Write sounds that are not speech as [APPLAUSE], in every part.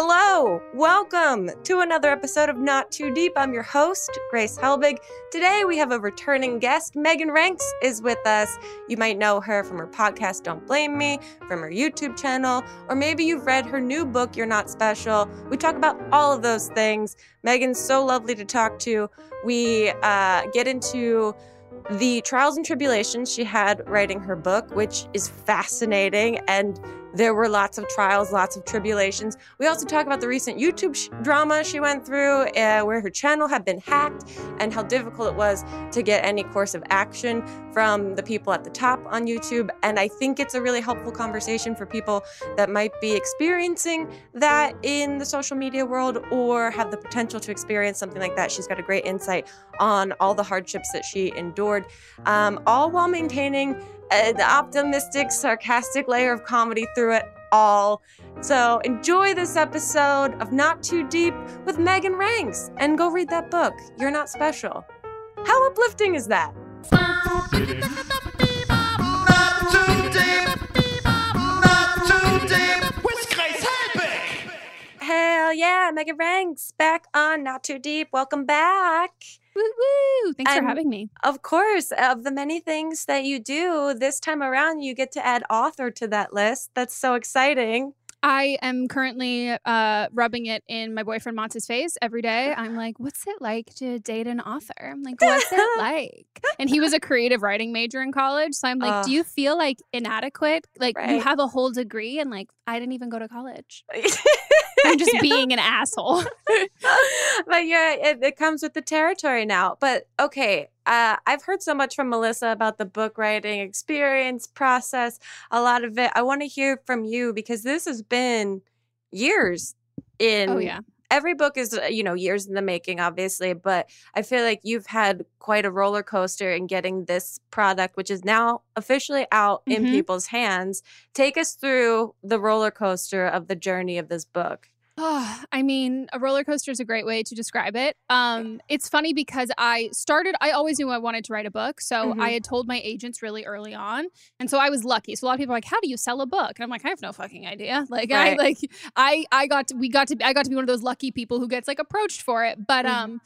Hello, welcome to another episode of Not Too Deep. I'm your host, Grace Helbig. Today we have a returning guest. Meghan Rienks is with us. You might know her from her podcast, Don't Blame Me, from her YouTube channel, or maybe you've read her new book, You're Not Special. We talk about all of those things. Meghan's so lovely to talk to. We uh, get into the trials and tribulations she had writing her book, which is fascinating and there were lots of trials, lots of tribulations. We also talk about the recent YouTube sh- drama she went through, uh, where her channel had been hacked, and how difficult it was to get any course of action from the people at the top on YouTube. And I think it's a really helpful conversation for people that might be experiencing that in the social media world or have the potential to experience something like that. She's got a great insight on all the hardships that she endured, um, all while maintaining an optimistic, sarcastic layer of comedy through it all. So enjoy this episode of Not Too Deep with Meghan Rienks and go read that book. You're not special. How uplifting is that? Hell yeah, Meghan Rienks back on Not Too Deep. Welcome back. Woo woo! Thanks I'm- for having me. Of course, of the many things that you do, this time around you get to add author to that list. That's so exciting. I am currently uh, rubbing it in my boyfriend Monts's face every day. I'm like, what's it like to date an author? I'm like, what's it [LAUGHS] like? And he was a creative writing major in college. So I'm like, Ugh. do you feel like inadequate? Like you have a whole degree and like I didn't even go to college. [LAUGHS] I'm just [LAUGHS] being an asshole. [LAUGHS] but yeah, it, it comes with the territory now. But okay, uh, I've heard so much from Melissa about the book writing experience process. A lot of it. I want to hear from you because this has been years in. oh yeah. Every book is, uh, you know, years in the making, obviously, but I feel like you've had quite a roller coaster in getting this product, which is now officially out in Mhm. people's hands. Take us through the roller coaster of the journey of this book. Oh, I mean, a roller coaster is a great way to describe it. Um, it's funny because I started, I always knew I wanted to write a book. So Mhm. I had told my agents really early on. And so I was lucky. So a lot of people are like, how do you sell a book? And I'm like, I have no fucking idea. [LAUGHS] Like, I, like, I, I got to, we got to, I got to be one of those lucky people who gets like approached for it. But, Mhm. um,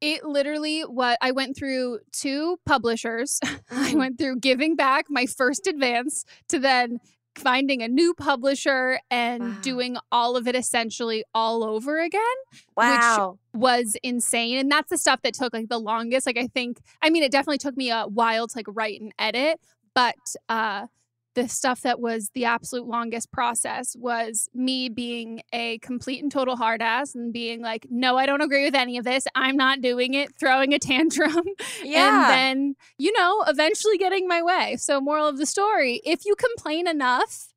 it literally what I went through two publishers. [LAUGHS] I Mhm. went through giving back my first advance to then finding a new publisher and Wow. doing all of it essentially all over again Wow. was insane and that's the stuff that took like the longest like i think i mean it definitely took me a while to like write and edit but uh the stuff that was the absolute longest process was me being a complete and total hard ass and being like no i don't agree with any of this i'm not doing it throwing a tantrum [LAUGHS] yeah. and then you know eventually getting my way so moral of the story if you complain enough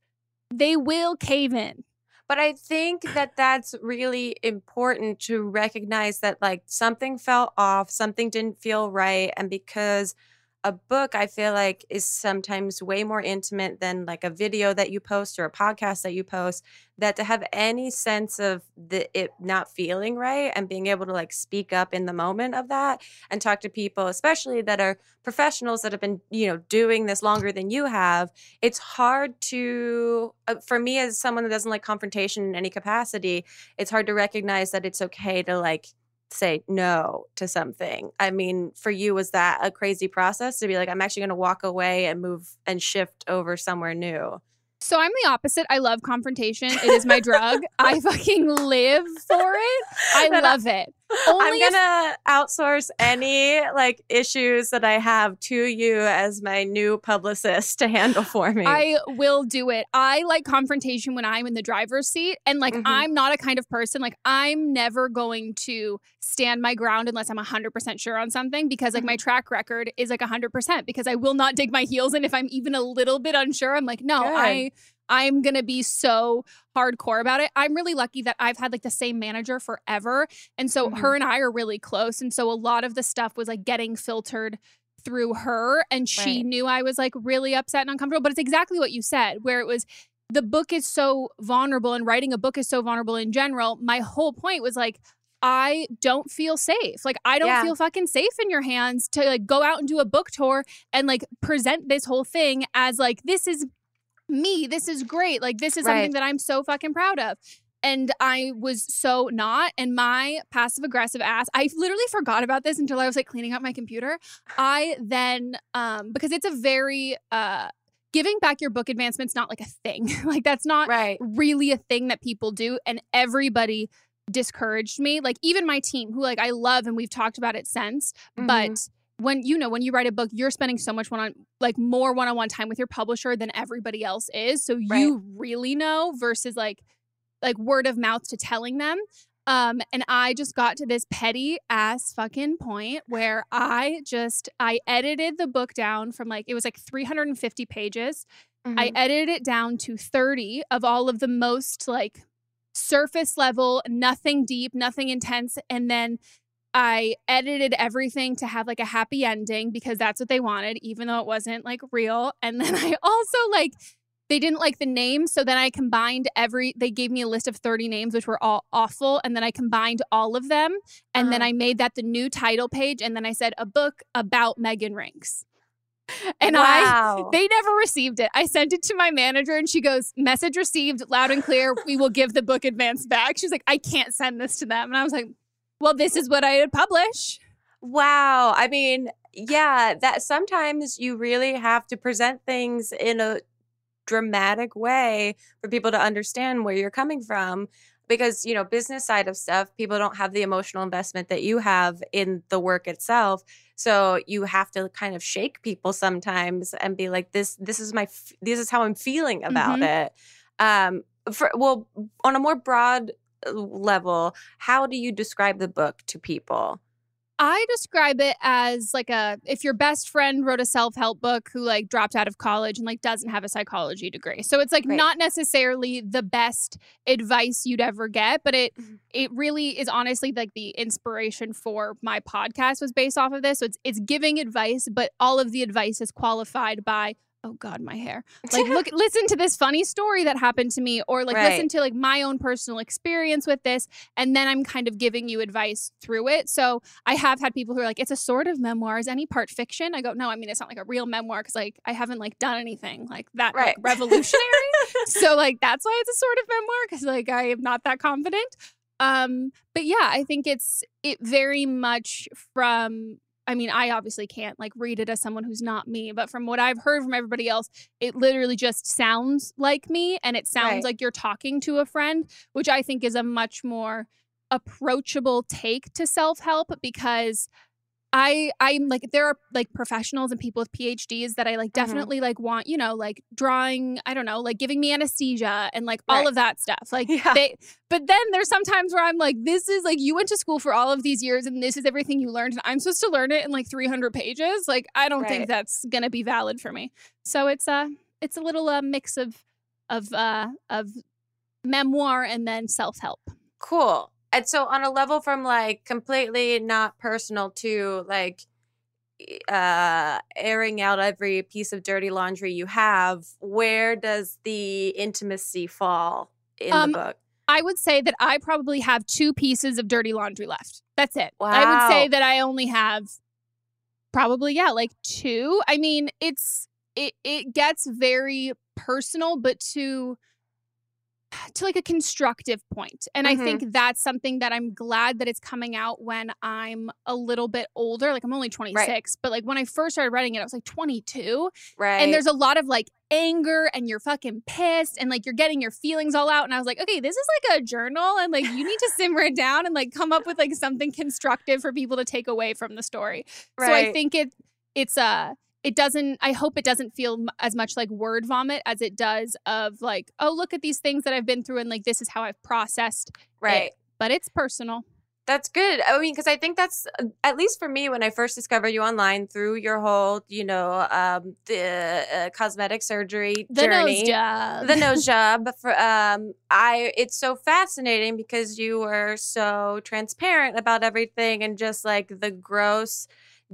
they will cave in But I think that that's really important to recognize that like something fell off, something didn't feel right. And because a book, I feel like, is sometimes way more intimate than like a video that you post or a podcast that you post, that to have any sense of the, it not feeling right and being able to like speak up in the moment of that and talk to people, especially that are professionals that have been, you know, doing this longer than you have, it's hard to uh, for me as someone that doesn't like confrontation in any capacity it's hard to recognize that it's okay to like say no to something i mean for you was that a crazy process to be like i'm actually going to walk away and move and shift over somewhere new So I'm the opposite. I love confrontation. It is my drug. [LAUGHS] I fucking live for it. I love it. Only i'm gonna outsource any like issues that i have to you as my new publicist to handle for me I will do it. I like confrontation when I'm in the driver's seat. And like, Mhm. I'm not a kind of person, like, I'm never going to stand my ground unless I'm 100% sure on something because, like, my Mm-hmm. track record is like 100% because I will not dig my heels in if I'm even a little bit unsure. I'm like, no, Good. I. I'm gonna be so hardcore about it. I'm really lucky that I've had like the same manager forever. And so Mhm. her and I are really close. And so a lot of the stuff was like getting filtered through her. And she Right. knew I was like really upset and uncomfortable. But it's exactly what you said, where it was the book is so vulnerable and writing a book is so vulnerable in general. My whole point was like, I don't feel safe. Like I don't Yeah. feel fucking safe in your hands to like go out and do a book tour and like present this whole thing as like this is me. This is great. Like this is Right. something that I'm so fucking proud of. and I was so not. And my passive aggressive ass, I literally forgot about this until I was like cleaning up my computer. I then, um, because it's a very, uh, giving back your book advancement's not like a thing. [LAUGHS] like that's not Right. really a thing that people do. And everybody discouraged me. Like even my team, who like I love and we've talked about it since, Mhm. but when you know when you write a book you're spending so much one on like more one-on-one time with your publisher than everybody else is so you really know versus like like word of mouth to telling them um and i just got to this petty ass fucking point where i just i edited the book down from like it was like 350 pages I Mhm. edited it down to 30 of all of the most like surface level, nothing deep, nothing intense. And then I edited everything to have like a happy ending because that's what they wanted, even though it wasn't like real. And then [LAUGHS] I also like, they didn't like the names. So then I combined every, they gave me a list of 30 names, which were all awful. And then I combined all of them. And then Uh-huh. I made that the new title page. And then I said, a book about Meghan Rienks. [LAUGHS] And I, they never received it. I sent it to my manager and she goes, message received loud and clear. We will give the book advance back. She's like, I can't send this to them. And I was like, well, this is what I would publish. Wow. I mean, yeah, that sometimes you really have to present things in a dramatic way for people to understand where you're coming from because, you know, business side of stuff, people don't have the emotional investment that you have in the work itself. So you have to kind of shake people sometimes and be like this this is my f- this is how I'm feeling about Mhm. it. Um for well on a more broad level, how do you describe the book to people? I describe it as like a if your best friend wrote a self-help book who like dropped out of college and like doesn't have a psychology degree. So it's like Right. not necessarily the best advice you'd ever get, but it Mhm. it really is honestly like the inspiration for my podcast was based off of this. So it's it's giving advice, but all of the advice is qualified by oh god my hair. Like look [LAUGHS] listen to this funny story that happened to me or like Right. listen to like my own personal experience with this and then i'm kind of giving you advice through it. So i have had people who are like it's a sort of memoir. Is any part fiction? I go no i mean it's not like a real memoir because like i haven't like done anything like that like, revolutionary. [LAUGHS] So like that's why it's a sort of memoir because like i am not that confident. Um but yeah i think it's it very much from I mean, I obviously can't like read it as someone who's not me, but from what I've heard from everybody else, it literally just sounds like me and it sounds Right. like you're talking to a friend, which I think is a much more approachable take to self-help because I I'm like there are like professionals and people with PhDs that I like Mhm. definitely like want, you know, like drawing, I don't know, like giving me anesthesia and like all Right. of that stuff. Like Yeah. they but then there's sometimes where I'm like, this is like you went to school for all of these years and this is everything you learned and I'm supposed to learn it in like 300 pages. Like I don't Right. think that's going to be valid for me. So it's a it's a little uh, mix of of uh of memoir and then self-help. Cool. And so on a level from like completely not personal to like uh airing out every piece of dirty laundry you have, where does the intimacy fall in Um, the book? I would say that I probably have two pieces of dirty laundry left. That's it. I would say that I only have probably yeah, like two. I mean, it's it it gets very personal but to to like a constructive point. And I Mhm. think that's something that I'm glad that it's coming out when I'm a little bit older. Like I'm only 26, but like when I first started writing it, I was like 22. Right. And there's a lot of like anger and you're fucking pissed and like you're getting your feelings all out. And I was like, okay, this is like a journal and like you need to simmer it down and like come up with like something constructive for people to take away from the story. Right. So I think it it's uh it doesn't I hope it doesn't feel as much like word vomit as it does of like, oh, look at these things that I've been through and like this is how I've processed. right. it. But it's personal. That's good. I mean, because I think that's uh, at least for me when I first discovered you online through your whole, you know, um, the uh, cosmetic surgery The journey. nose job. the nose [LAUGHS] job for um i it's so fascinating because you were so transparent about everything and just like the gross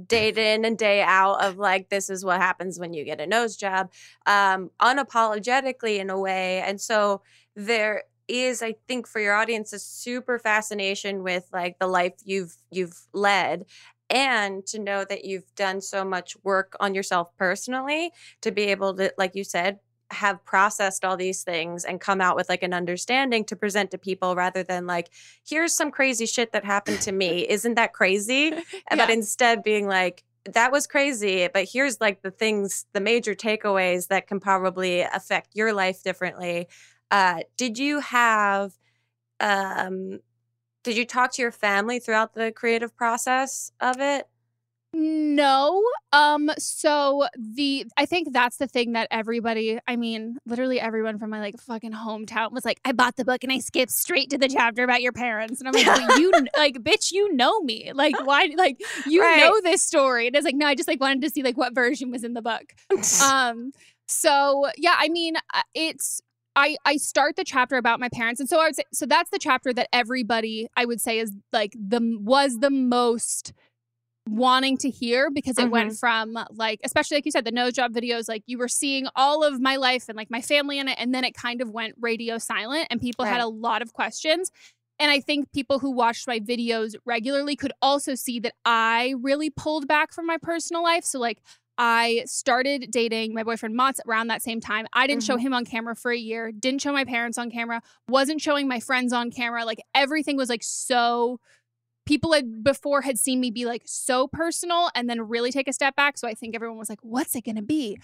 day in and day out of like this is what happens when you get a nose job um unapologetically in a way. And so there is i think for your audience a super fascination with like the life you've you've led and to know that you've done so much work on yourself personally to be able to like you said have processed all these things and come out with like an understanding to present to people rather than like here's some crazy shit that happened to me. Isn't that crazy? [LAUGHS] But instead being like that was crazy but here's like the things the major takeaways that can probably affect your life differently. Uh did you have um did you talk to your family throughout the creative process of it No. Um so the I think that's the thing that everybody, I mean, literally everyone from my like fucking hometown was like, I bought the book and I skipped straight to the chapter about your parents. And I'm like, well, [LAUGHS] you like bitch, you know me. Like why like you Right. know this story. And it's like, no, I just like wanted to see like what version was in the book. [LAUGHS] Um so yeah, I mean, uh, it's I, I start the chapter about my parents and so I would say so that's the chapter that everybody I would say is like the was the most wanting to hear because it went mm-hmm. from like especially like you said the nose job videos like you were seeing all of my life and like my family in it and then it kind of went radio silent and people had a lot of questions. And I think people who watched my videos regularly could also see that I really pulled back from my personal life. So like I started dating my boyfriend Mats around that same time. I didn't show mm-hmm. him on camera for a year, didn't show my parents on camera, wasn't showing my friends on camera. Like everything was like so people had before had seen me be like so personal and then really take a step back. So I think everyone was like, what's it gonna be?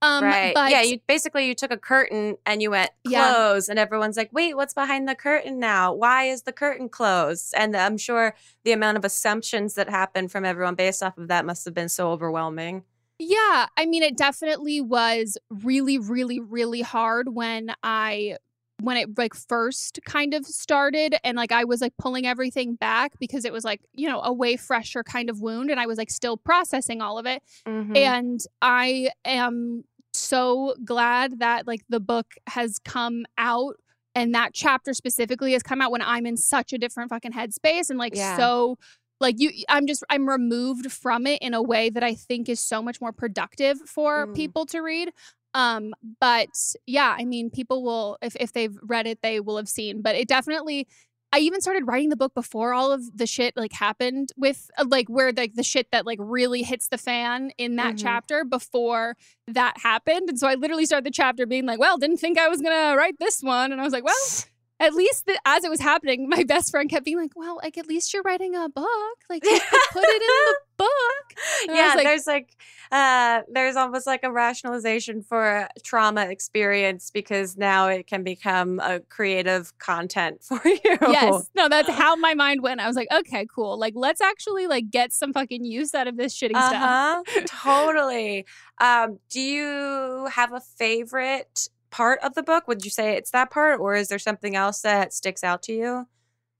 Um right but yeah you basically you took a curtain and you went Yeah. and everyone's like wait what's behind the curtain now why is the curtain closed and i'm sure the amount of assumptions that happened from everyone based off of that must have been so overwhelming Yeah, I mean it definitely was really really really hard when I when it like first kind of started and like I was like pulling everything back because it was like, you know, a way fresher kind of wound and I was like still processing all of it. Mhm. And I am so glad that like the book has come out and that chapter specifically has come out when I'm in such a different fucking headspace and like Yeah. so like you I'm just I'm removed from it in a way that I think is so much more productive for Mm. people to read. Um but yeah, I mean people will if if they've read it they will have seen, but it definitely I even started writing the book before all of the shit like happened with uh, like where like the shit that like really hits the fan in that Mhm. chapter before that happened. And so I literally started the chapter being like, well, didn't think I was going to write this one. And I was like, well, [LAUGHS] at least the, as it was happening, my best friend kept being like, well, like at least you're writing a book. Like put it in the [LAUGHS] book. And yeah like- there's like uh there's almost like a rationalization for trauma experience because now it can become a creative content [LAUGHS] for you Yes. No, that's [LAUGHS] how my mind went. I was like, okay, cool. Like let's actually like get some fucking use out of this shitty stuff. uh-huh totally um do you have a favorite part of the book? Would you say it's that part or is there something else that sticks out to you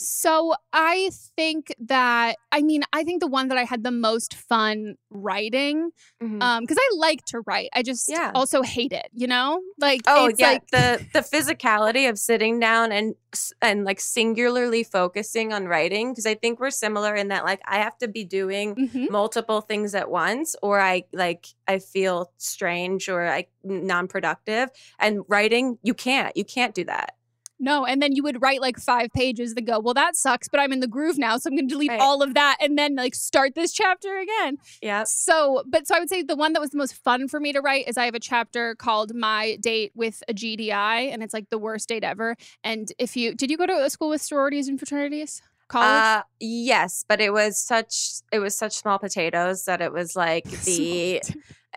So I think that I mean I think the one that I had the most fun writing Mhm. um because I like to write. I just Yeah. also hate it, you know? Like Oh it's yeah, like the the physicality of sitting down and and like singularly focusing on writing because I think we're similar in that like I have to be doing Mhm. multiple things at once or I like I feel strange or I non-productive and writing you can't you can't do that. No, and then you would write like five pages to go, well, that sucks, but I'm in the groove now. So I'm going to delete Right. all of that and then like start this chapter again. Yeah. So, but so I would say the one that was the most fun for me to write is I have a chapter called My Date with a GDI, and it's like the worst date ever. And if you did you go to a school with sororities and fraternities? College? Uh yes, but it was such it was such small potatoes that it was like [LAUGHS] the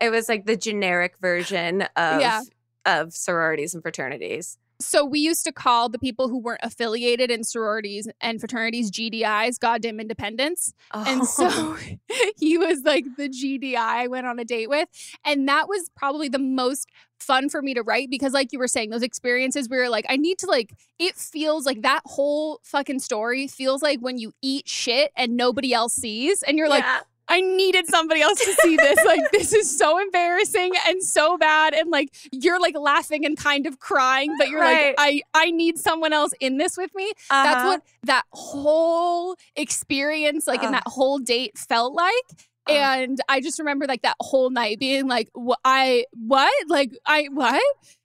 it was like the generic version of Yeah. of sororities and fraternities. So we used to call the people who weren't affiliated in sororities and fraternities GDIs, goddamn independents. And oh. so [LAUGHS] he was like the GDI I went on a date with. And that was probably the most fun for me to write because, like you were saying, those experiences where you're like, I need to, like, it feels like that whole fucking story feels like when you eat shit and nobody else sees. And you're like, Yeah. I needed somebody else to see this. [LAUGHS] Like, this is so embarrassing and so bad. And like, you're like laughing and kind of crying, but you're Right. like, I, I need someone else in this with me. That's Uh-huh. what that whole experience, like, and Ugh. that whole date felt like. Ugh. And I just remember like that whole night being like, "Wh- I, what? Like, I, what?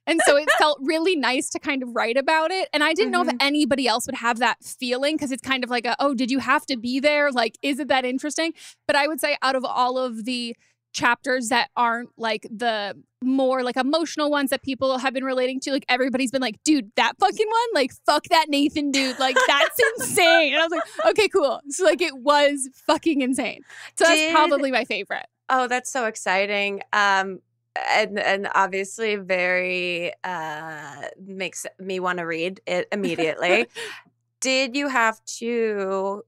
And so it [LAUGHS] felt really nice to kind of write about it. And I didn't know if Mhm. anybody else would have that feeling because it's kind of like, a, oh, did you have to be there? Like, is it that interesting? But I would say out of all of the chapters that aren't like the more like emotional ones that people have been relating to. Like everybody's been like, dude, that fucking one, like fuck that Nathan dude. Like that's [LAUGHS] insane. And I was like, okay, cool. So like it was fucking insane. So Did- that's probably my favorite. Oh, that's so exciting. Um and and obviously very uh makes me want to read it immediately. [LAUGHS] Did you have to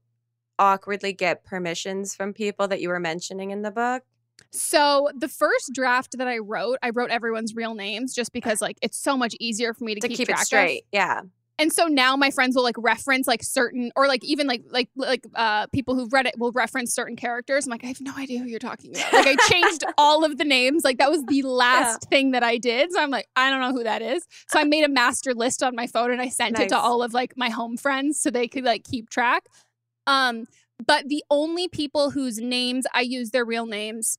awkwardly get permissions from people that you were mentioning in the book? So the first draft that I wrote, I wrote everyone's real names just because like it's so much easier for me to, To keep, keep it track straight. of. Yeah. And so now my friends will like reference like certain or like even like like like uh people who've read it will reference certain characters. I'm like, I have no idea who you're talking about. Like I changed [LAUGHS] all of the names. Like that was the last thing that I did. So I'm like, I don't know who that is. So I made a master list on my phone and I sent it to all of like my home friends so they could like keep track. Um, but the only people whose names I use their real names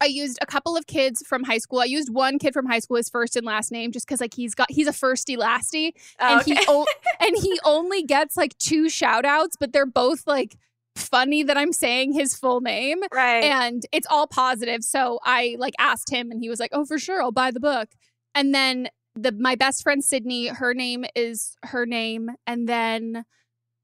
I used a couple of kids from high school. I used one kid from high school, his first and last name, just because like he's got he's a firsty lasty, Oh, and he o- [LAUGHS] and he only gets like two shout outs, but they're both like funny that I'm saying his full name, right. and it's all positive. So I like asked him, and he was like, "Oh, for sure, I'll buy the book." And then the my best friend Sydney, her name is her name, and then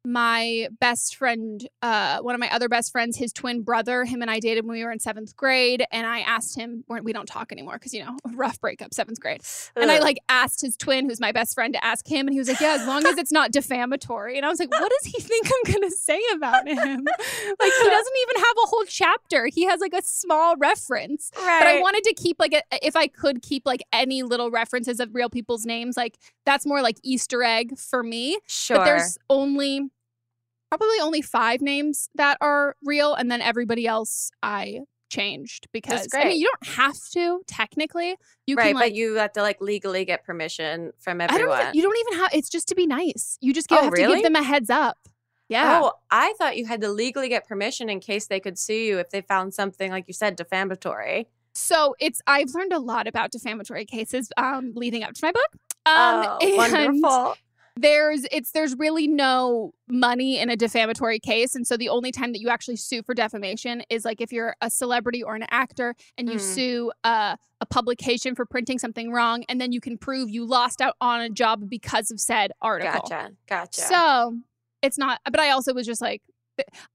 my best friend, uh, one of my other best friends, his twin brother, him and I dated when we were in seventh grade, and I asked him. we're- don't talk anymore because you know [LAUGHS] rough breakup, seventh grade. And I like asked his twin, who's my best friend, to ask him, and he was like, "Yeah, as long as it's not defamatory." And I was like, "What does he think I'm gonna say about him? [LAUGHS] like he doesn't even have a whole chapter. He has like a small reference." right. But I wanted to keep like a, if I could keep like any little references of real people's names, like that's more like Easter egg for me. sure. But there's only probably only five names that are real, and then everybody else I changed because I mean you don't have to technically. You right, can like but you have to like legally get permission from I don't everyone. even, you don't even have it's just to be nice. You just give, Oh, have to give them a heads up. Yeah. Oh, I thought you had to legally get permission in case they could sue you if they found something like you said defamatory. So it's I've learned a lot about defamatory cases um leading up to my book. Um oh, [LAUGHS] wonderful. There's it's there's really no money in a defamatory case and so the only time that you actually sue for defamation is like if you're a celebrity or an actor and you Mm. sue uh, a publication for printing something wrong and then you can prove you lost out on a job because of said article. Gotcha. Gotcha. So it's not, but I also was just like,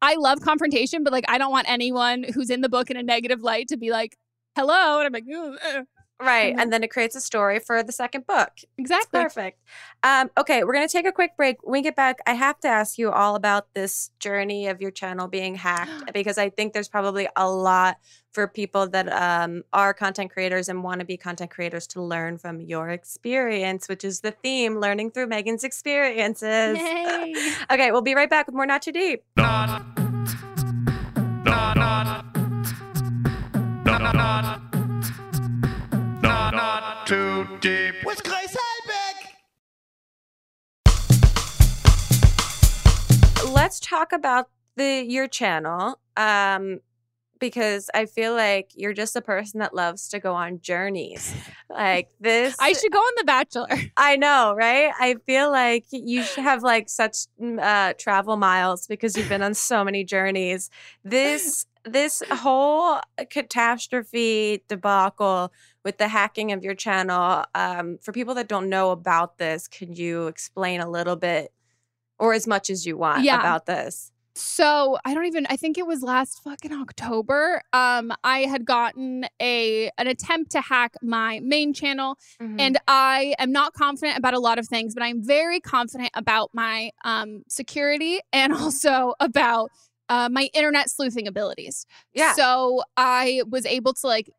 I love confrontation, but like, I don't want anyone who's in the book in a negative light to be like, hello. And I'm like, "Ugh, uh." Right. Mhm. And then it creates a story for the second book. exactly. Perfect. Um, okay, we're gonna take a quick break. When we get back, I have to ask you all about this journey of your channel being hacked because I think there's probably a lot for people that um, are content creators and want to be content creators to learn from your experience, which is the theme, learning through Meghan's experiences. Yay. Okay, we'll be right back with more Not Too Deep. Not. Not. Not. Not. Not. Not. Not too deep. With Grace Helbig. let's talk about the your channel um because i feel like you're just a person that loves to go on journeys [LAUGHS] like this I should go on The Bachelor. [LAUGHS] i know right i feel like you should have like such mm, uh travel miles because you've been on so many journeys this this whole catastrophe debacle with the hacking of your channel um for people that don't know about this can you explain a little bit or as much as you want Yeah. about this So I don't even I think it was last fucking October. Um I had gotten a an attempt to hack my main channel Mm-hmm. and I am not confident about a lot of things, but I'm very confident about my um security [LAUGHS] and also about uh, my internet sleuthing abilities. yeah So I was able to like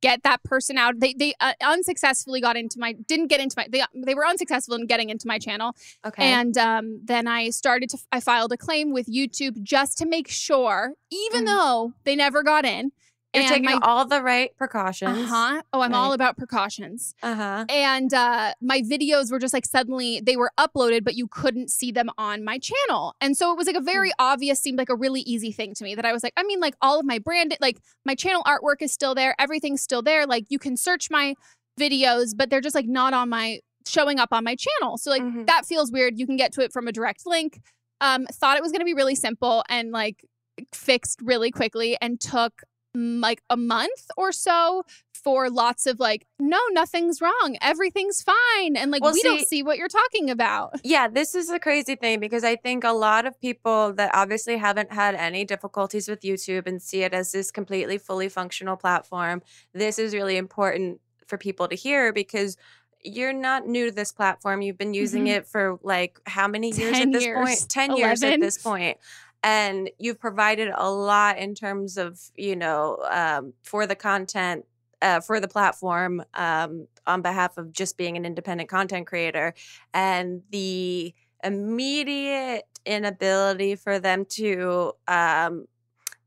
get that person out. They they uh, unsuccessfully got into my didn't get into my they they were unsuccessful in getting into my channel. okay And um, then I started to, I filed a claim with YouTube just to make sure, even Mhm. though they never got in. You're and taking my, all the right precautions uh-huh. Oh, I'm all about precautions. uh-huh And uh, my videos were just like suddenly they were uploaded, but you couldn't see them on my channel. And so it was like a very Hmm. obvious, seemed like a really easy thing to me that I was like, I mean, like all of my brand, like my channel artwork is still there, everything's still there. Like you can search my videos, but they're just like not on my showing up on my channel. So like Mhm. that feels weird. You can get to it from a direct link. Um, thought it was gonna be really simple and like fixed really quickly and took mm, like a month or so for lots of like, no, nothing's wrong. Everything's fine. And like, Well, we see- don't see what you're talking about. Yeah, this is the crazy thing because I think a lot of people that obviously haven't had any difficulties with YouTube and see it as this completely fully functional platform, this is really important for people to hear because you're not new to this platform. You've been using Mhm. it for like how many years 10 at this years, point? 10 years at this point. And you've provided a lot in terms of, you know, um, for the content uh, for the platform um, on behalf of just being an independent content creator and the immediate inability for them to um,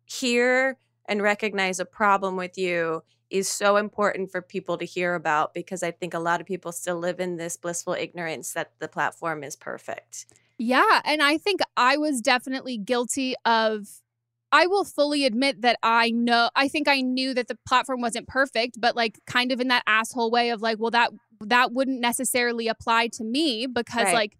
hear and recognize a problem with you is so important for people to hear about because I think a lot of people still live in this blissful ignorance that the platform is perfect. Yeah. And I think I was definitely guilty of. I will fully admit that I know, I think I knew that the platform wasn't perfect, but like kind of in that asshole way of like, well, that, that wouldn't necessarily apply to me because Right. like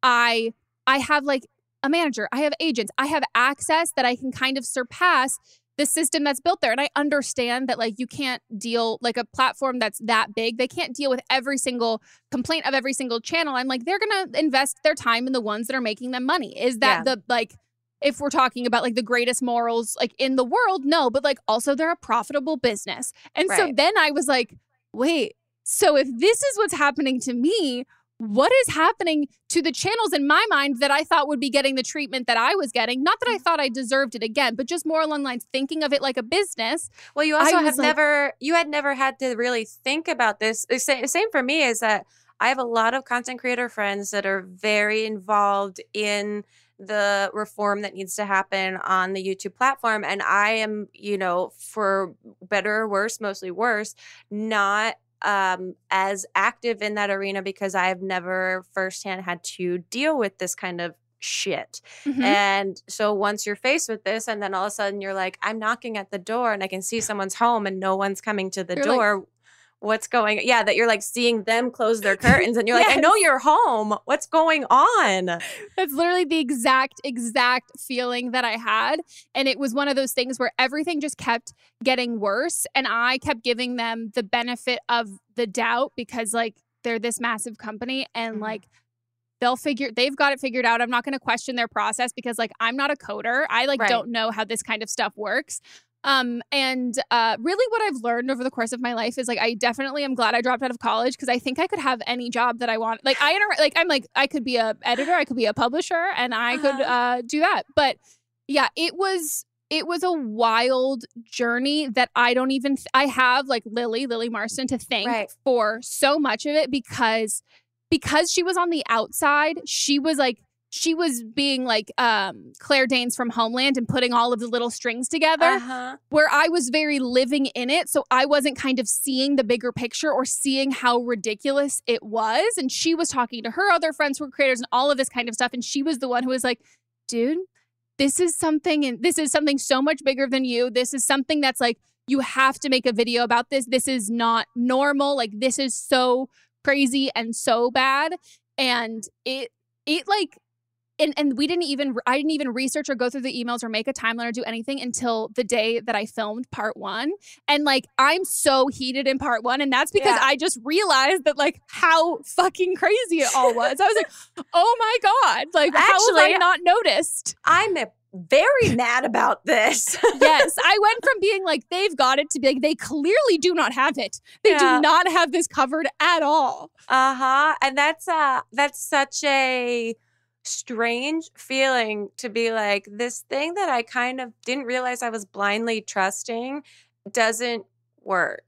I, I have like a manager, I have agents, I have access that I can kind of surpass the system that's built there. And I understand that like you can't deal like a platform that's that big, they can't deal with every single complaint of every single channel. I'm like, they're gonna invest their time in the ones that are making them money. Is that Yeah. the like if we're talking about like the greatest morals like in the world, no, but like also they're a profitable business. And so then I was like, wait, so if this is what's happening to me, what is happening to the channels in my mind that I thought would be getting the treatment that I was getting? Not Mm. that I thought I deserved it again, but just more along the lines thinking of it like a business. Well, you also was have like- never, you had never had to really think about this. The same for me is that I have a lot of content creator friends that are very involved in the reform that needs to happen on the YouTube platform. And I am, you know, for better or worse, mostly worse, not um as active in that arena because I have never firsthand had to deal with this kind of shit. Mhm. And so once you're faced with this, and then all of a sudden you're like, I'm knocking at the door and I can see someone's home and no one's coming to the You're like- door. What's going Yeah, that you're like seeing them close their curtains and [LAUGHS] you're like, I know Yes. you're home. What's going on? That's literally the exact, exact feeling that I had. And it was one of those things where everything just kept getting worse. And I kept giving them the benefit of the doubt because, like, they're this massive company and, Mhm. like, they'll figure, they've got it figured out. I'm not going to question their process because, like, I'm not a coder. I, like, Right. don't know how this kind of stuff works. Um, and uh, really, what I've learned over the course of my life is like I definitely am glad I dropped out of college because I think I could have any job that I want. Like I inter- like I'm like I could be a editor, I could be a publisher, and I could Uh-huh. uh, do that. But yeah, it was it was a wild journey that I don't even th- I have like Lily Lily Marston to thank Right. for so much of it because because she was on the outside, she was like she was being like um Claire Danes from Homeland and putting all of the little strings together Uh-huh. where I was very living in it. So I wasn't kind of seeing the bigger picture or seeing how ridiculous it was. And she was talking to her other friends who were creators and all of this kind of stuff. And she was the one who was like, dude, this is something and this is something so much bigger than you. This is something that's like, you have to make a video about this. This is not normal. Like, this is so crazy and so bad. And it, it like, and, and we didn't even I didn't even research or go through the emails or make a timeline or do anything until the day that I filmed part one. And like I'm so heated in part one, and that's because Yeah. I just realized that like how fucking crazy it all was. I was like, [LAUGHS] oh my god, like how have I Actually- not noticed? I'm uh, very mad about this. [LAUGHS] yes, I went from being like they've got it to be like they clearly do not have it. They Yeah. do not have this covered at all. Uh-huh. And that's uh that's such a strange feeling to be like this thing that I kind of didn't realize I was blindly trusting doesn't work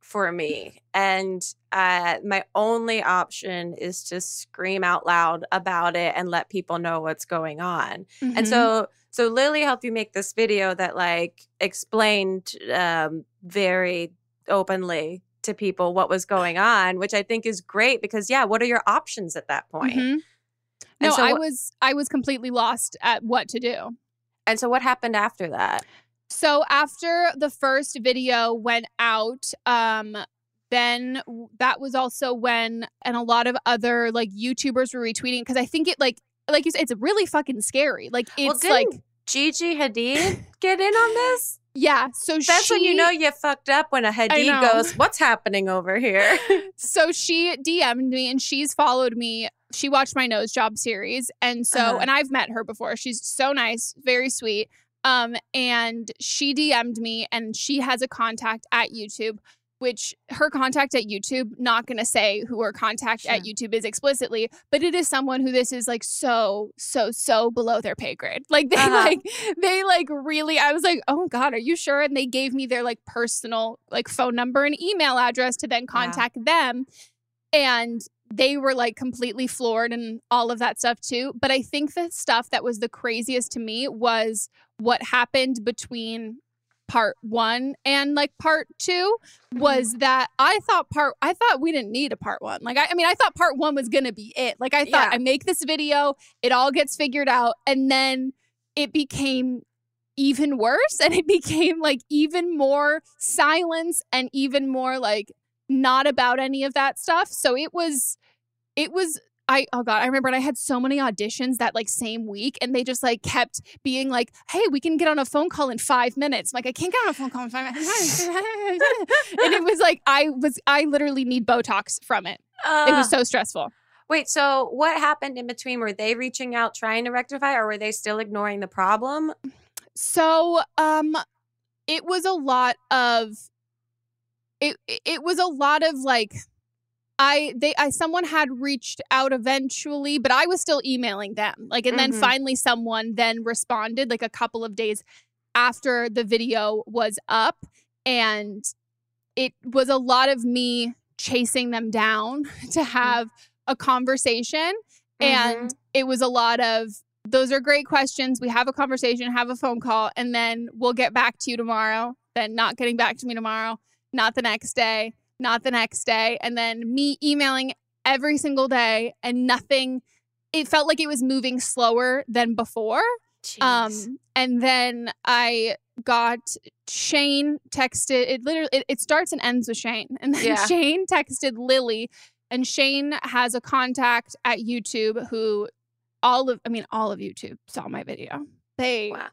for me. And uh my only option is to scream out loud about it and let people know what's going on. Mm-hmm. And so so Lily helped you make this video that like explained um very openly to people what was going on, which I think is great because yeah, what are your options at that point? Mhm. No, so I was I was completely lost at what to do. And so what happened after that? So after the first video went out, um, then that was also when and a lot of other like YouTubers were retweeting because I think it like like you said, it's really fucking scary. Like Well, it's like didn't Gigi Hadid [LAUGHS] get in on this? Yeah. So That's she, when you know you fucked up when a Hadid goes, What's happening over here? [LAUGHS] so she DM'd me and she's followed me. She watched my nose job series. And so, Uh-huh. and I've met her before. She's so nice, very sweet. Um, and she DM'd me and she has a contact at YouTube, which her contact at YouTube, not gonna say who her contact at YouTube is explicitly, but it is someone who this is like so, so, so below their pay grade. Like they [LAUGHS] Uh-huh. like they like really I was like, oh God, are you sure? And they gave me their like personal like phone number and email address to then Wow. contact them. And they were like completely floored and all of that stuff too. But I think the stuff that was the craziest to me was what happened between part one and like part two Mm-hmm. was that I thought part I thought we didn't need a part one. Like I, I mean I thought part one was gonna be it. Like I thought Yeah. I make this video, it all gets figured out, and then it became even worse [LAUGHS] and it became like even more silence and even more like not about any of that stuff. So it was it was I oh god, I remember I had so many auditions that like same week and they just like kept being like, "Hey, we can get on a phone call in 5 minutes." I'm like, "I can't get on a phone call in 5 minutes." [LAUGHS] and it was like I was I literally need botox from it. It was Uh, so stressful. Wait, so what happened in between? Were they reaching out trying to rectify or were they still ignoring the problem? So, um it was a lot of it it was a lot of like I they I someone had reached out eventually, but I was still emailing them. Like and then Mhm. finally someone then responded like a couple of days after the video was up and it was a lot of me chasing them down [LAUGHS] to have a conversation and it was a lot of those are great questions. We have a conversation, have a phone call, and then we'll get back to you tomorrow. Then not getting back to me tomorrow, not the next day, not the next day, and then me emailing every single day and nothing. It felt like it was moving slower than before. Jeez. Um, and then I got Shane texted. It literally it, it starts and ends with Shane, [LAUGHS] and then Yeah. Shane texted Lily, and Shane has a contact at YouTube who all of I mean all of YouTube saw my video. They Wow.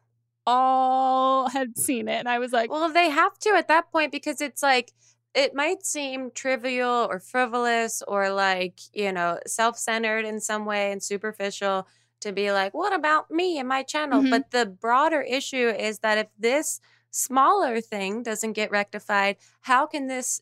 All had seen it, and I was like, Well, they have to at that point because it's like it might seem trivial or frivolous or like, you know, self-centered in some way and superficial to be like, what about me and my channel? Mhm. But the broader issue is that if this smaller thing doesn't get rectified, how can this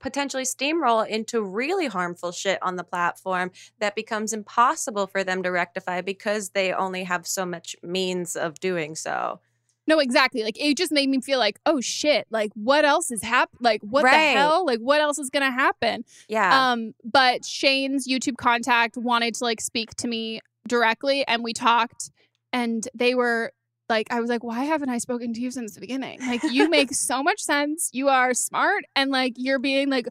potentially steamroll into really harmful shit on the platform that becomes impossible for them to rectify because they only have so much means of doing so? No, exactly. Like it just made me feel like, oh shit, like what else is hap like what Right. the hell? Like what else is gonna happen? Yeah. Um, but Shane's YouTube contact wanted to like speak to me directly and we talked and they were like I was like, why haven't I spoken to you since the beginning? Like you make [LAUGHS] so much sense. You are smart and like you're being like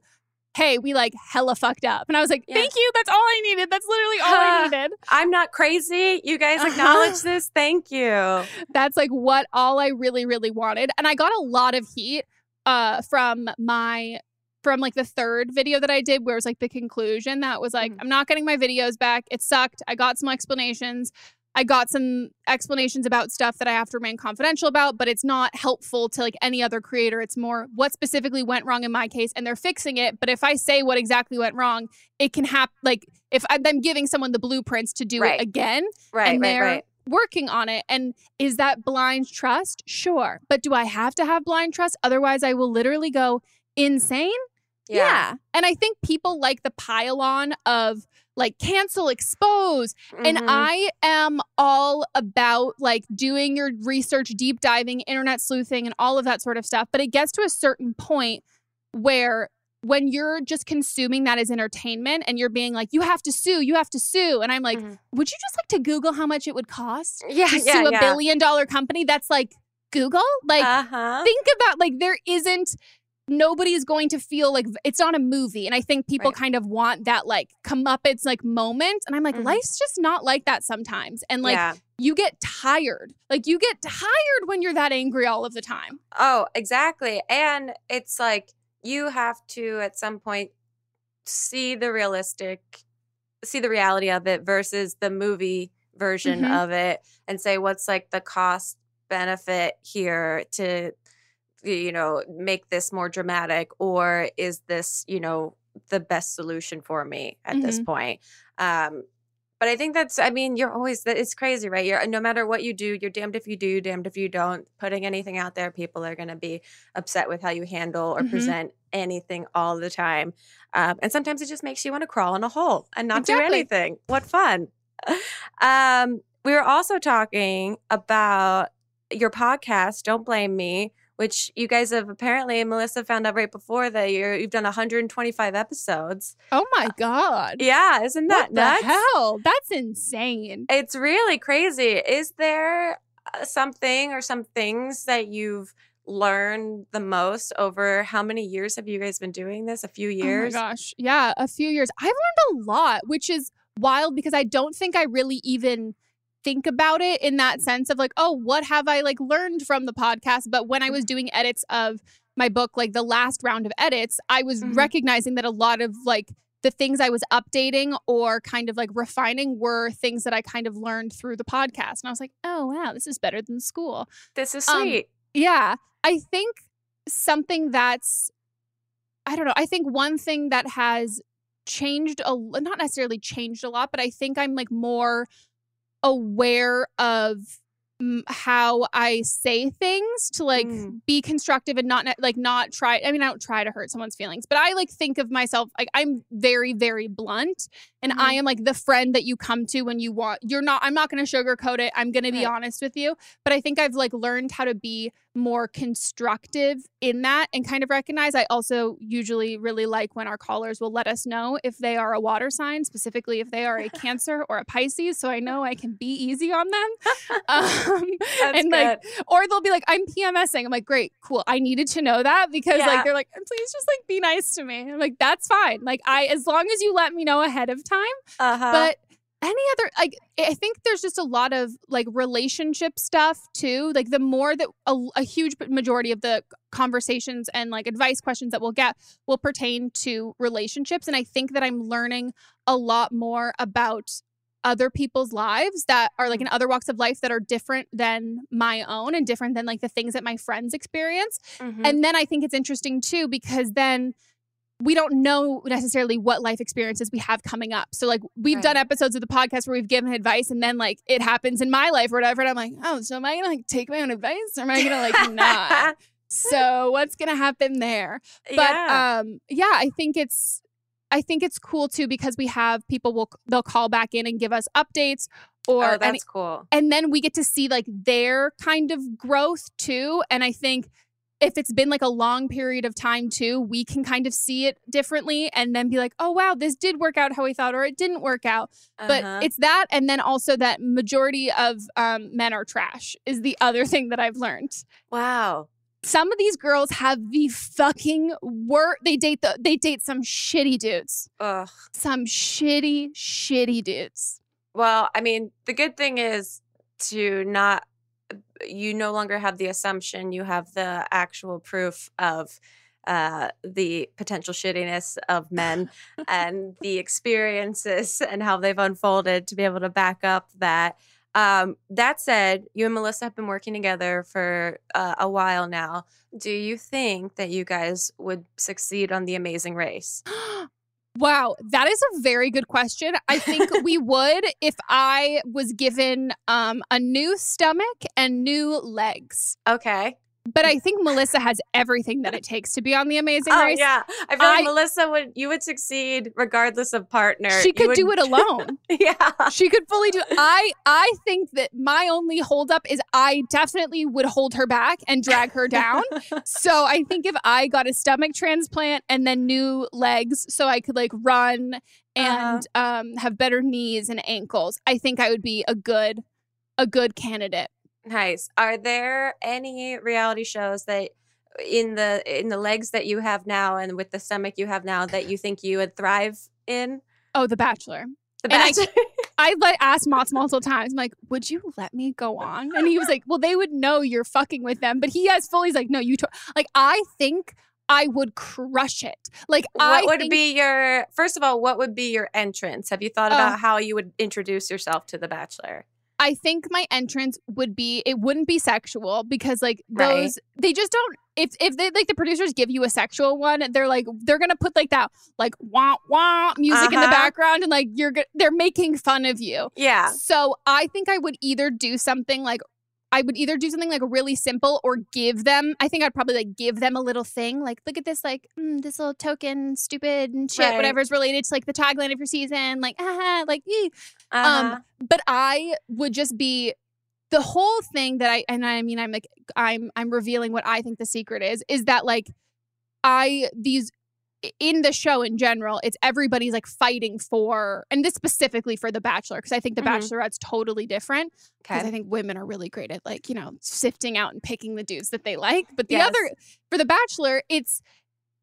Hey, we like hella fucked up. And I was like, Yeah. thank you. That's all I needed. That's literally all I [SIGHS] needed. I'm not crazy. You guys Uh-huh. acknowledge [LAUGHS] this. Thank you. that's like what all I really, really wanted. And I got a lot of heat uh from my from like the third video that I did where it was like the conclusion that was like, Mhm. I'm not getting my videos back. It sucked. I got some explanations. I got some explanations about stuff that I have to remain confidential about, but it's not helpful to like any other creator. It's more what specifically went wrong in my case, and they're fixing it. But if I say what exactly went wrong, it can happen. Like if I'm giving someone the blueprints to do Right. it again, Right, and right, they're right. working on it. And is that blind trust? Sure. But do I have to have blind trust? Otherwise, I will literally go insane. And I think people like the pile-on of like cancel, expose. And Mhm. I am all about like doing your research, deep diving, internet sleuthing, and all of that sort of stuff. But it gets to a certain point where when you're just consuming that as entertainment and you're being like, you have to sue, you have to sue. And I'm like, Mhm. would you just like to Google how much it would cost yeah, to yeah, sue a yeah. billion dollar company that's like Google? Like, uh-huh. think about like there isn't nobody is going to feel like it's not a movie and i think people Right. kind of want that like comeuppance like moment and i'm like Mhm. life's just not like that sometimes and like yeah. you get tired like you get tired when you're that angry all of the time Oh, exactly. And it's like you have to at some point see the realistic see the reality of it versus the movie version Mhm. of it and say what's like the cost benefit here to you know make this more dramatic or is this you know the best solution for me at this point? Um but i think that's i mean you're always that it's crazy right? You're no matter what you do you're damned if you do damned if you don't. Putting anything out there people are going to be upset with how you handle or Mhm. present anything all the time. Um, and sometimes it just makes you want to crawl in a hole and not do anything. What fun. [LAUGHS] Um we were also talking about your podcast don't blame me which you guys have apparently melissa found out right before that you're, you've done 125 episodes Oh my god. yeah isn't that what the hell? That's insane. it's really crazy is there uh, something or some things that you've learned the most over how many years have you guys been doing this a few years Oh my gosh. Yeah, a few years. I've learned a lot, which is wild because I don't think I really even think about it in that sense of like, oh, what have I like learned from the podcast? But when I was doing edits of my book, like the last round of edits, I was Mhm. recognizing that a lot of like the things I was updating or kind of like refining were things that I kind of learned through the podcast. And I was like, oh, wow, this is better than school. this is Um, sweet Yeah. I think something that's, I don't know, I think one thing that has changed, a, not necessarily changed a lot, but I think I'm like more aware of mm, how I say things to like Mm. be constructive and not like not try. I mean, I don't try to hurt someone's feelings, but I like think of myself like I'm very, very blunt and I Mhm. am like the friend that you come to when you want. You're not, I'm not going to sugarcoat it. I'm going to be Right. honest with you. But I think I've like learned how to be more constructive in that and kind of recognize. I also usually really like when our callers will let us know if they are a water sign, specifically if they are a [LAUGHS] Cancer or a Pisces. So I know I can be easy on them. [LAUGHS] Um, and like, or they'll be like, I'm PMSing. I'm like, great, cool. I needed to know that because Yeah. like they're like, please just like be nice to me. I'm like, that's fine. Like I, as long as you let me know ahead of time. uh-huh But any other like I think there's just a lot of like relationship stuff too. Like the more that a, a huge majority of the conversations and like advice questions that we'll get will pertain to relationships and I think that I'm learning a lot more about other people's lives that are like in other walks of life that are different than my own and different than like the things that my friends experience. Mhm. And then I think it's interesting too because then we don't know necessarily what life experiences we have coming up. So like we've done episodes of the podcast where we've given advice and then like it happens in my life or whatever and I'm like, "Oh, so am I going to like take my own advice or am I going to like [LAUGHS] not?" so what's going to happen there? But yeah. um yeah, I think it's I think it's cool too because we have people will they'll call back in and give us updates or oh, any- that's cool. and then we get to see like their kind of growth too and i think if it's been like a long period of time too we can kind of see it differently and then be like oh wow this did work out how we thought or it didn't work out but Uh-huh. it's that and then also that majority of um, men are trash is the other thing that i've learned wow. some of these girls have the fucking work they date the they date some shitty dudes Ugh. some shitty shitty dudes Well, I mean, the good thing is to not you no longer have the assumption, you have the actual proof of uh the potential shittiness of men and [LAUGHS] the experiences and how they've unfolded to be able to back up that. Um that said you and melissa have been working together for uh, a while now. Do you think that you guys would succeed on the amazing race [GASPS] [GASPS] Wow, that is a very good question. I think [LAUGHS] we would if I was given um, a new stomach and new legs. okay But I think Melissa has everything that it takes to be on the Amazing oh Race. yeah i feel like melissa would you would succeed regardless of partner She could would- do it [LAUGHS] alone. yeah she could fully do I I think that my only holdup is I definitely would hold her back and drag her down. [LAUGHS] so I think if I got a stomach transplant and then new legs so I could like run and um have better knees and ankles, I think I would be a good a good candidate. Nice. Are there any reality shows that in the in the legs that you have now and with the stomach you have now that you think you would thrive in? Oh, The Bachelor. The And I- Bachelor? [LAUGHS] I like asked Mott's multiple times. I'm like, would you let me go on? And he was like, well, they would know you're fucking with them. But he has fully he's like, no, you to-. like I think I would crush it. Like what I would think- be your first of all, what would be your entrance? Have you thought Oh. about how you would introduce yourself to the Bachelor? I think my entrance would be it wouldn't be sexual because like Right. those they just don't if if they like the producers give you a sexual one they're like they're gonna put like that like wah wah music in the Uh-huh. background and like you're they're making fun of you. Yeah. So I think I would either do something like I would either do something like really simple or give them. I think I'd probably like give them a little thing, like look at this, like mm, this little token, stupid and shit, Right. whatever's related to like the tagline of your season, like [LAUGHS] ah, like ee. Uh-huh. Um, but I would just be the whole thing that I and I mean I'm like I'm I'm revealing what I think the secret is is that like I these in the show in general it's everybody's like fighting for and this specifically for the bachelor because I think the Mhm. bachelorette's totally different because okay. I think women are really great at like, you know, sifting out and picking the dudes that they like. But the Yes. other for the bachelor, it's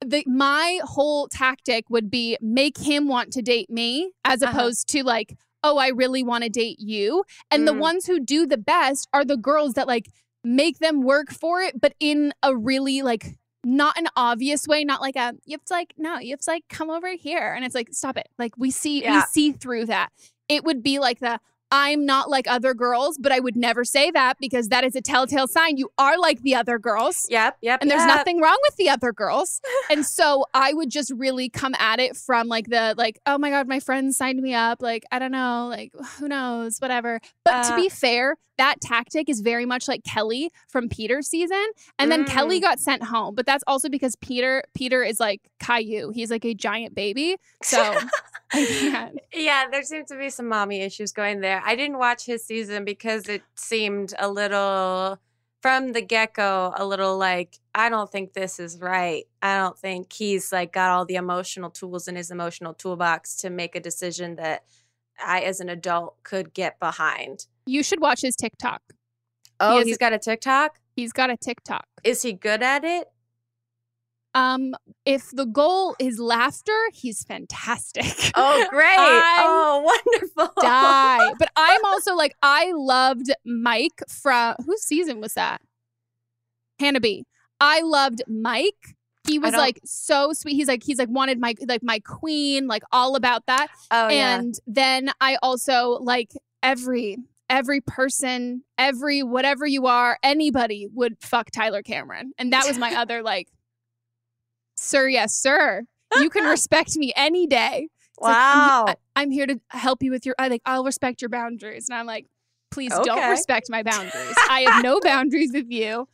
the my whole tactic would be make him want to date me as Uh-huh. opposed to like, oh, I really want to date you. And the Mm. ones who do the best are the girls that like make them work for it, but in a really like not an obvious way, not like a you have to like no, you have to like come over here. And it's like, stop it. Like we see Yeah. we see through that. It would be like the I'm not like other girls, but I would never say that because that is a telltale sign you are like the other girls. Yep. Yep. And there's yep. nothing wrong with the other girls. [LAUGHS] and so I would just really come at it from like the like, oh my God, my friends signed me up. Like, I don't know, like who knows, whatever. But to Uh, be fair, that tactic is very much like Kelley from Peter's season. And then Kelley Mm. got sent home. But that's also because Peter, Peter is like Caillou. He's like a giant baby. So. [LAUGHS] [LAUGHS] [LAUGHS] Yeah, there seems to be some mommy issues going there. I didn't watch his season because it seemed a little, from the get go, a little like, I don't think this is right. I don't think he's like got all the emotional tools in his emotional toolbox to make a decision that I, as an adult, could get behind. You should watch his TikTok. Oh, he has he's got a TikTok? He's got a TikTok. Is he good at it? Um, if the goal is laughter, he's fantastic. Oh, [LAUGHS] great. Oh, wonderful. die. But [LAUGHS] I'm also like, I loved Mike from whose season was that? Hannah B. I loved Mike. He was like so sweet. He's like, he's like wanted my like my queen, like all about that. Oh, yeah. and then I also like every every person, every whatever you are, anybody would fuck Tyler Cameron. And that was my [LAUGHS] other like, sir, yes, sir. You can [LAUGHS] respect me any day. It's like, I'm Wow. I'm here to help you with your. I like. I'll respect your boundaries, and I'm like, please don't respect my boundaries. I have no [LAUGHS] boundaries with you.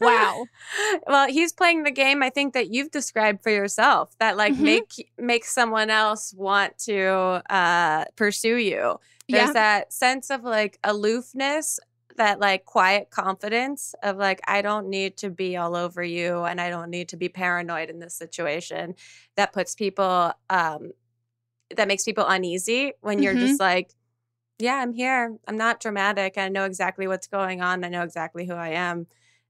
Wow. [LAUGHS] well he's playing the game i think that you've described for yourself that like Mhm. make make someone else want to uh pursue you there's Yeah. that sense of like aloofness that like quiet confidence of like i don't need to be all over you and i don't need to be paranoid in this situation that puts people um that makes people uneasy when you're Mhm. just like yeah i'm here. I'm not dramatic. I know exactly what's going on. I know exactly who i am.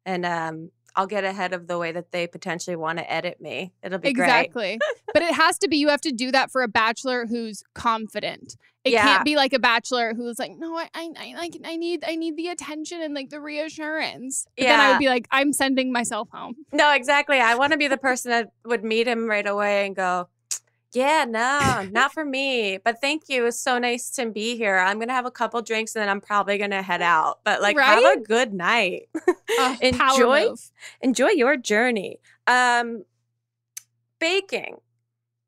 And um I'll get ahead of the way that they potentially want to edit me. It'll be great. Exactly. but it has to be. You have to do that for a bachelor who's confident. It Yeah. can't be like a bachelor who's like, no, I, I, I like, I need, I need the attention and like the reassurance. But then I would be like, I'm sending myself home. No, exactly. I want to be the person that would meet him right away and go, "Yeah, no, [LAUGHS] not for me." But thank you. It's so nice to be here. I'm gonna have a couple drinks and then I'm probably gonna head out. But like, have a good night. [LAUGHS] Power Enjoy. Enjoy your journey. Um, baking.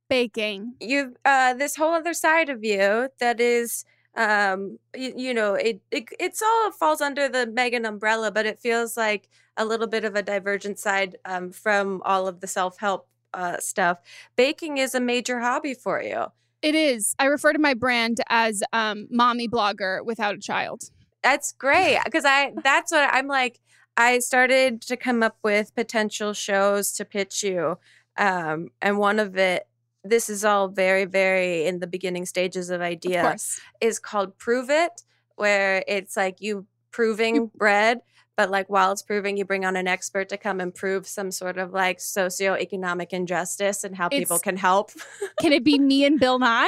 baking. you uh this whole other side of you that is um you, you know it, it it's all falls under the Meghan umbrella but it feels like a little bit of a divergent side um from all of the self-help uh stuff baking is a major hobby for you It is. I refer to my brand as um, mommy blogger without a child. that's great because i that's what i'm like i started to come up with potential shows to pitch you um and one of it this is all very very in the beginning stages of idea Of is called Prove It, where it's like you proving bread, but like while it's proving, you bring on an expert to come and prove some sort of like socioeconomic injustice and how people can help. [LAUGHS] Can it be me and Bill Nye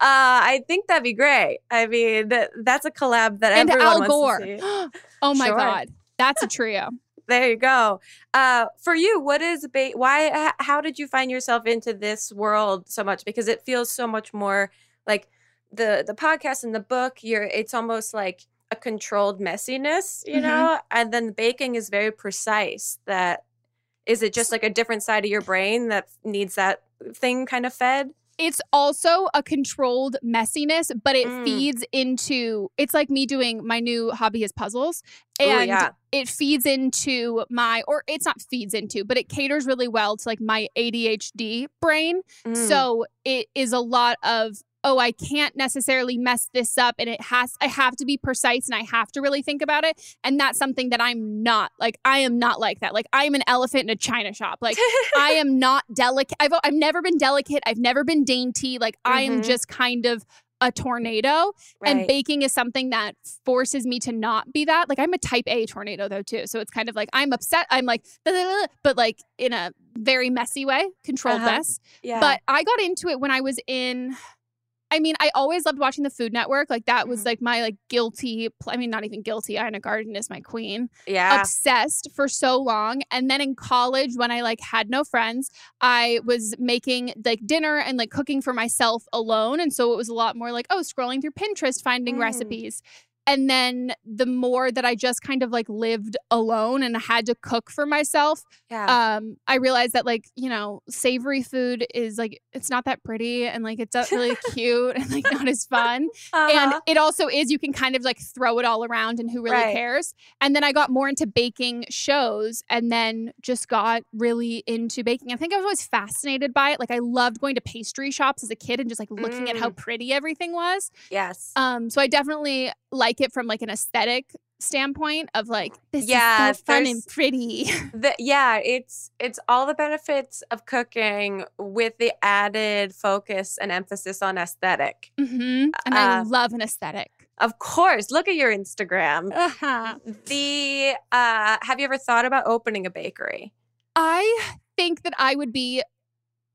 Uh, I think that'd be great. I mean, th- that's a collab that and everyone Al wants Gore? to see. [GASPS] oh my Sure. God, that's a trio. [LAUGHS] There you go. Uh, for you, what is ba- why? How did you find yourself into this world so much? Because it feels so much more like the the podcast and the book. You're. It's almost like a controlled messiness, you Mhm. know, and then baking is very precise. That is it just like a different side of your brain that needs that thing kind of fed? it's also a controlled messiness, but it Mm. feeds into it's like me doing my new hobby is puzzles. Ooh, And yeah. it feeds into my or it's not feeds into, but it caters really well to like my ADHD brain. Mm. So it is a lot of oh, I can't necessarily mess this up and it has I have to be precise and I have to really think about it. And that's something that I'm not like I am not like that. Like I am an elephant in a china shop. Like [LAUGHS] I am not delicate. I've I've never been delicate. I've never been dainty. Like I am Mhm. just kind of a tornado. And baking is something that forces me to not be that. Like I'm a type A tornado though too. So it's kind of like I'm upset. I'm like, but like in a very messy way, controlled Uh-huh. mess. yeah. But I got into it when I was in. I mean, I always loved watching the Food Network. Like that was Mhm. like my like guilty. I mean, not even guilty. Ina Garten is my queen yeah. obsessed for so long and then in college when i like had no friends i was making like dinner and like cooking for myself alone and so it was a lot more like oh scrolling through pinterest finding Mm. recipes and then the more that i just kind of like lived alone and had to cook for myself yeah. um i realized that like you know savory food is like it's not that pretty and like it's not [LAUGHS] really cute and like not as fun and Uh-huh. it also is you can kind of like throw it all around and who really Right. cares and then i got more into baking shows and then just got really into baking i think i was always fascinated by it like i loved going to pastry shops as a kid and just like looking at Mm. how pretty everything was yes. um so i definitely like it from like an aesthetic standpoint of like this Yeah, is so fun and pretty [LAUGHS] the, yeah, it's it's all the benefits of cooking with the added focus and emphasis on aesthetic. mm-hmm. and i Uh, love an aesthetic Of course, look at your Instagram. uh-huh. The uh have you ever thought about opening a bakery? I think that I would be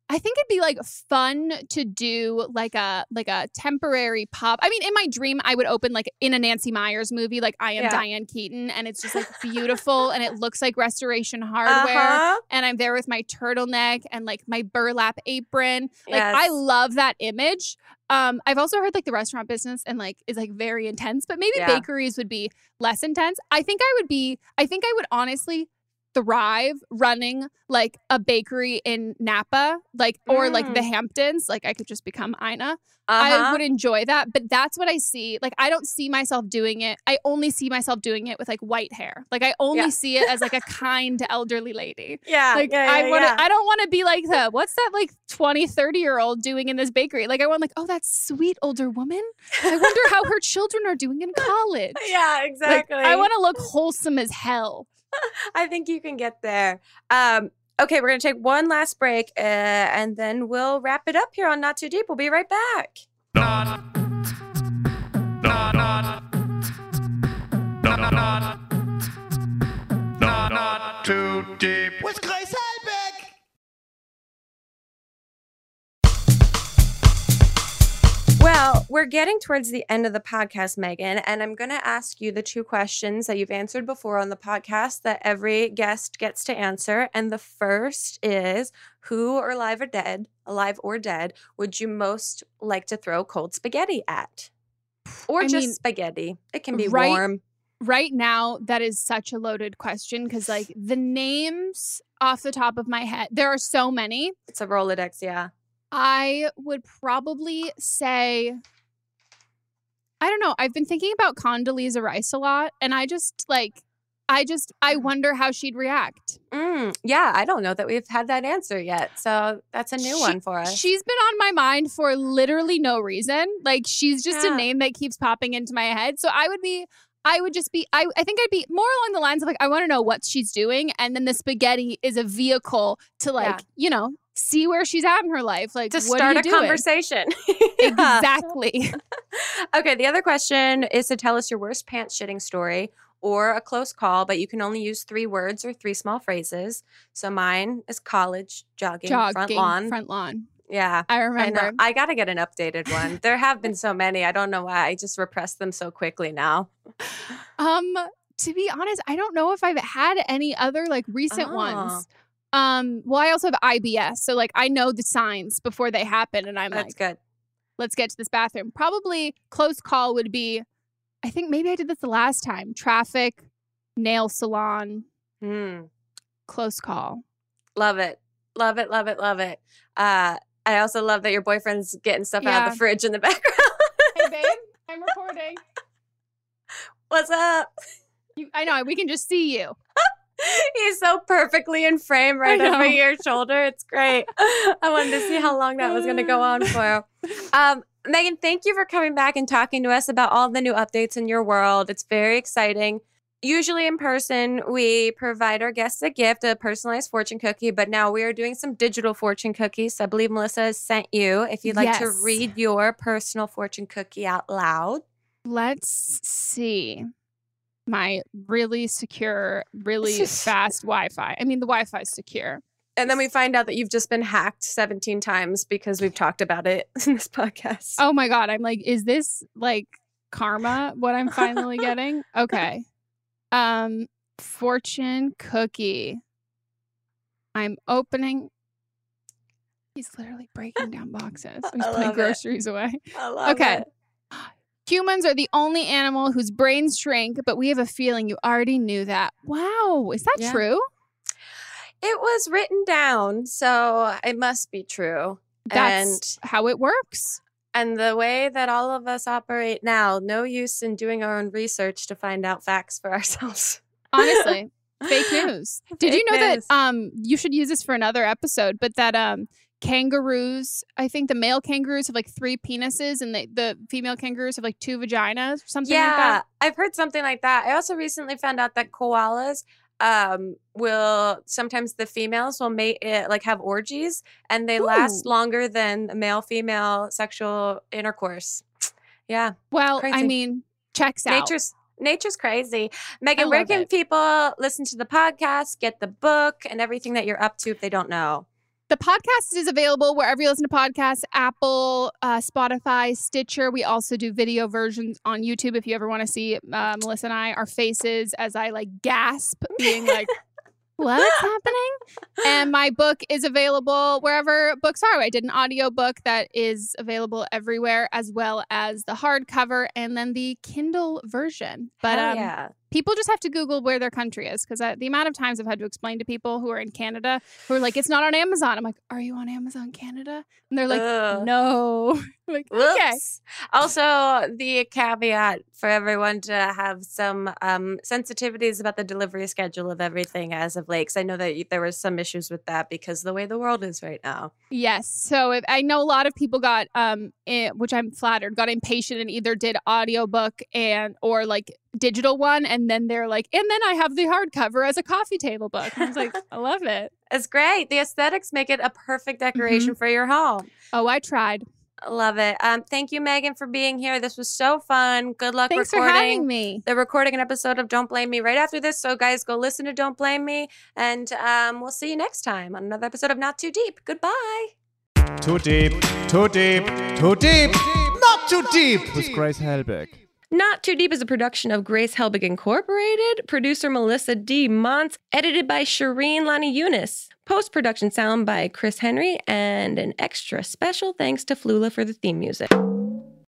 I think it'd be like fun to do like a like a temporary pop. I mean, in my dream, I would open like in a Nancy Meyers movie, like I am Yeah. Diane Keaton, and it's just like [LAUGHS] beautiful and it looks like restoration hardware. Uh-huh. And I'm there with my turtleneck and like my burlap apron. Like I love that image. Um, I've also heard like the restaurant business and like is like very intense, but maybe Yeah. bakeries would be less intense. I think I would be. I think I would honestly thrive running like a bakery in Napa, like or like the Mm. Hamptons. Like I could just become Ina. Uh-huh. I would enjoy that, but that's what I see. Like I don't see myself doing it. I only see myself doing it with like white hair. Like I only Yeah. see it as like a kind elderly lady. [LAUGHS] yeah, Like yeah, I want to yeah. I don't want to be like the what's that like 20, 30 year old doing in this bakery? Like I want like, oh, that sweet older woman. I wonder how [LAUGHS] her children are doing in college. yeah, Like, exactly. I want to look wholesome as hell. [LAUGHS] I think you can get there. Um, okay, we're gonna take one last break, uh, and then we'll wrap it up here on Not Too Deep. We'll be right back. Not. Not. Not. Not. Not. Not. Not. Not too deep. With Grace Well, we're getting towards the end of the podcast, Meghan, and I'm going to ask you the two questions that you've answered before on the podcast that every guest gets to answer. And the first is Who or alive or dead, alive or dead, would you most like to throw cold spaghetti at? Or I just mean, spaghetti. It can be right- warm. Right now, that is such a loaded question because like the names off the top of my head, there are so many. It's a Rolodex, yeah. I would probably say, I don't know. I've been thinking about Condoleezza Rice a lot, and I just like, I just, I wonder how she'd react. Mm, yeah, I don't know that we've had that answer yet. So that's a new She- one for us. She's been on my mind for literally no reason. Like, she's just Yeah. a name that keeps popping into my head. So I would be. I would just be, I, I think I'd be more along the lines of like, I want to know what she's doing. And then the spaghetti is a vehicle to like, Yeah. you know, see where she's at in her life. Like, to start a doing? conversation. [LAUGHS] Exactly. [LAUGHS] okay, the other question is to tell us your worst pants shitting story or a close call, but you can only use three words or three small phrases. So mine is college, jogging, Jogging, front lawn. Front lawn. yeah. I I remember. know. I got to get an updated one. [LAUGHS] There have been so many. I don't know why. I just repress them so quickly now. Um, to be honest, I don't know if I've had any other like recent Oh. ones. Um, well, I also have IBS, so like I know the signs before they happen, and I'm That's like, good. let's get to this bathroom. Probably close call would be I think maybe I did this the last time. Traffic, nail salon, Hmm. close call. Love it. Love it. Love it. Love it. Uh, I also love that your boyfriend's getting stuff out of the fridge in the [LAUGHS] background. Hey babe, I'm recording. What's up? You, I know we can just see you. [LAUGHS] He's so perfectly in frame right over your shoulder. It's great. I wanted to see how long that was going to go on for. [LAUGHS] Um, Meghan, thank you for coming back and talking to us about all the new updates in your world. It's very exciting. Usually in person, we provide our guests a gift, a personalized fortune cookie, but now we are doing some digital fortune cookies. So I believe Melissa has sent you. If you'd like to read your personal fortune cookie out loud. Let's see. My really secure, really fast Wi-Fi. I mean, the Wi-Fi is secure. And then we find out that you've just been hacked 17 times because we've talked about it [LAUGHS] in this podcast. Oh my god, I'm like, is this like karma? What I'm finally [LAUGHS] getting? Okay. Um, fortune cookie. I'm opening. He's literally breaking down boxes. [LAUGHS] He's putting love it. groceries away. I love Okay. it. [GASPS] [GASPS] Humans are the only animal whose brains shrink, but we have a feeling you already knew that. Wow, is that Yeah. true? It was written down, so it must be true. That's how it works. And the way that all of us operate now, no use in doing our own research to find out facts for [LAUGHS] ourselves. Honestly, fake [LAUGHS] news. Did you know news. that um you should use this for another episode, but that um kangaroos, I think the male kangaroos have like three penises and the, the female kangaroos have like two vaginas or something like yeah, that. I've heard something like that. I also recently found out that koalas um will sometimes the females will mate it like have orgies and they last longer than male female sexual intercourse [SNIFFS] yeah Well, I mean, checks out. nature's nature's crazy Meghan where can it. people listen to the podcast get the book and everything that you're up to if they don't know The podcast is available wherever you listen to podcasts Apple, uh, Spotify, Stitcher. We also do video versions on YouTube if you ever want to see uh, Melissa and I, our faces as I like gasp, being like, [LAUGHS] What's happening? And my book is available wherever books are. I did an audio book that is available everywhere, as well as the hardcover and then the Kindle version. But Hell um, yeah people just have to Google where their country is because the amount of times I've had to explain to people who are in Canada who are like, it's not on Amazon. I'm like, are you on Amazon Canada? And they're like, Ugh. no. I'm [LAUGHS] like, okay. Also, the caveat for everyone to have some um, sensitivities about the delivery schedule of everything as of late. Because I know that you- there was some issues with that because the way the world is right now. Yes. So if, I know a lot of people got, um, eh, which I'm flattered, got impatient and either did audiobook and or like digital one, and then they're like, and then I have the hardcover as a coffee table book. And I was like, I love it. [LAUGHS] It's great. The aesthetics make it a perfect Mm-hmm. decoration for your home. Oh, I tried. Love it. Um, thank you, Meghan, for being here. This was so fun. Good luck Thanks for recording. having me. They're recording an episode of Don't Blame Me right after this. So, guys, go listen to Don't Blame Me. And um, we'll see you next time on another episode of Not Too Deep. Goodbye. Too deep, too deep, too deep, not too deep with Grace Helbig. Not Too Deep is a production of Grace Helbig Incorporated, producer Melissa D. Montz, edited by Shireen Lani Eunice, post production sound by Chris Henry, and an extra special thanks to Flula for the theme music.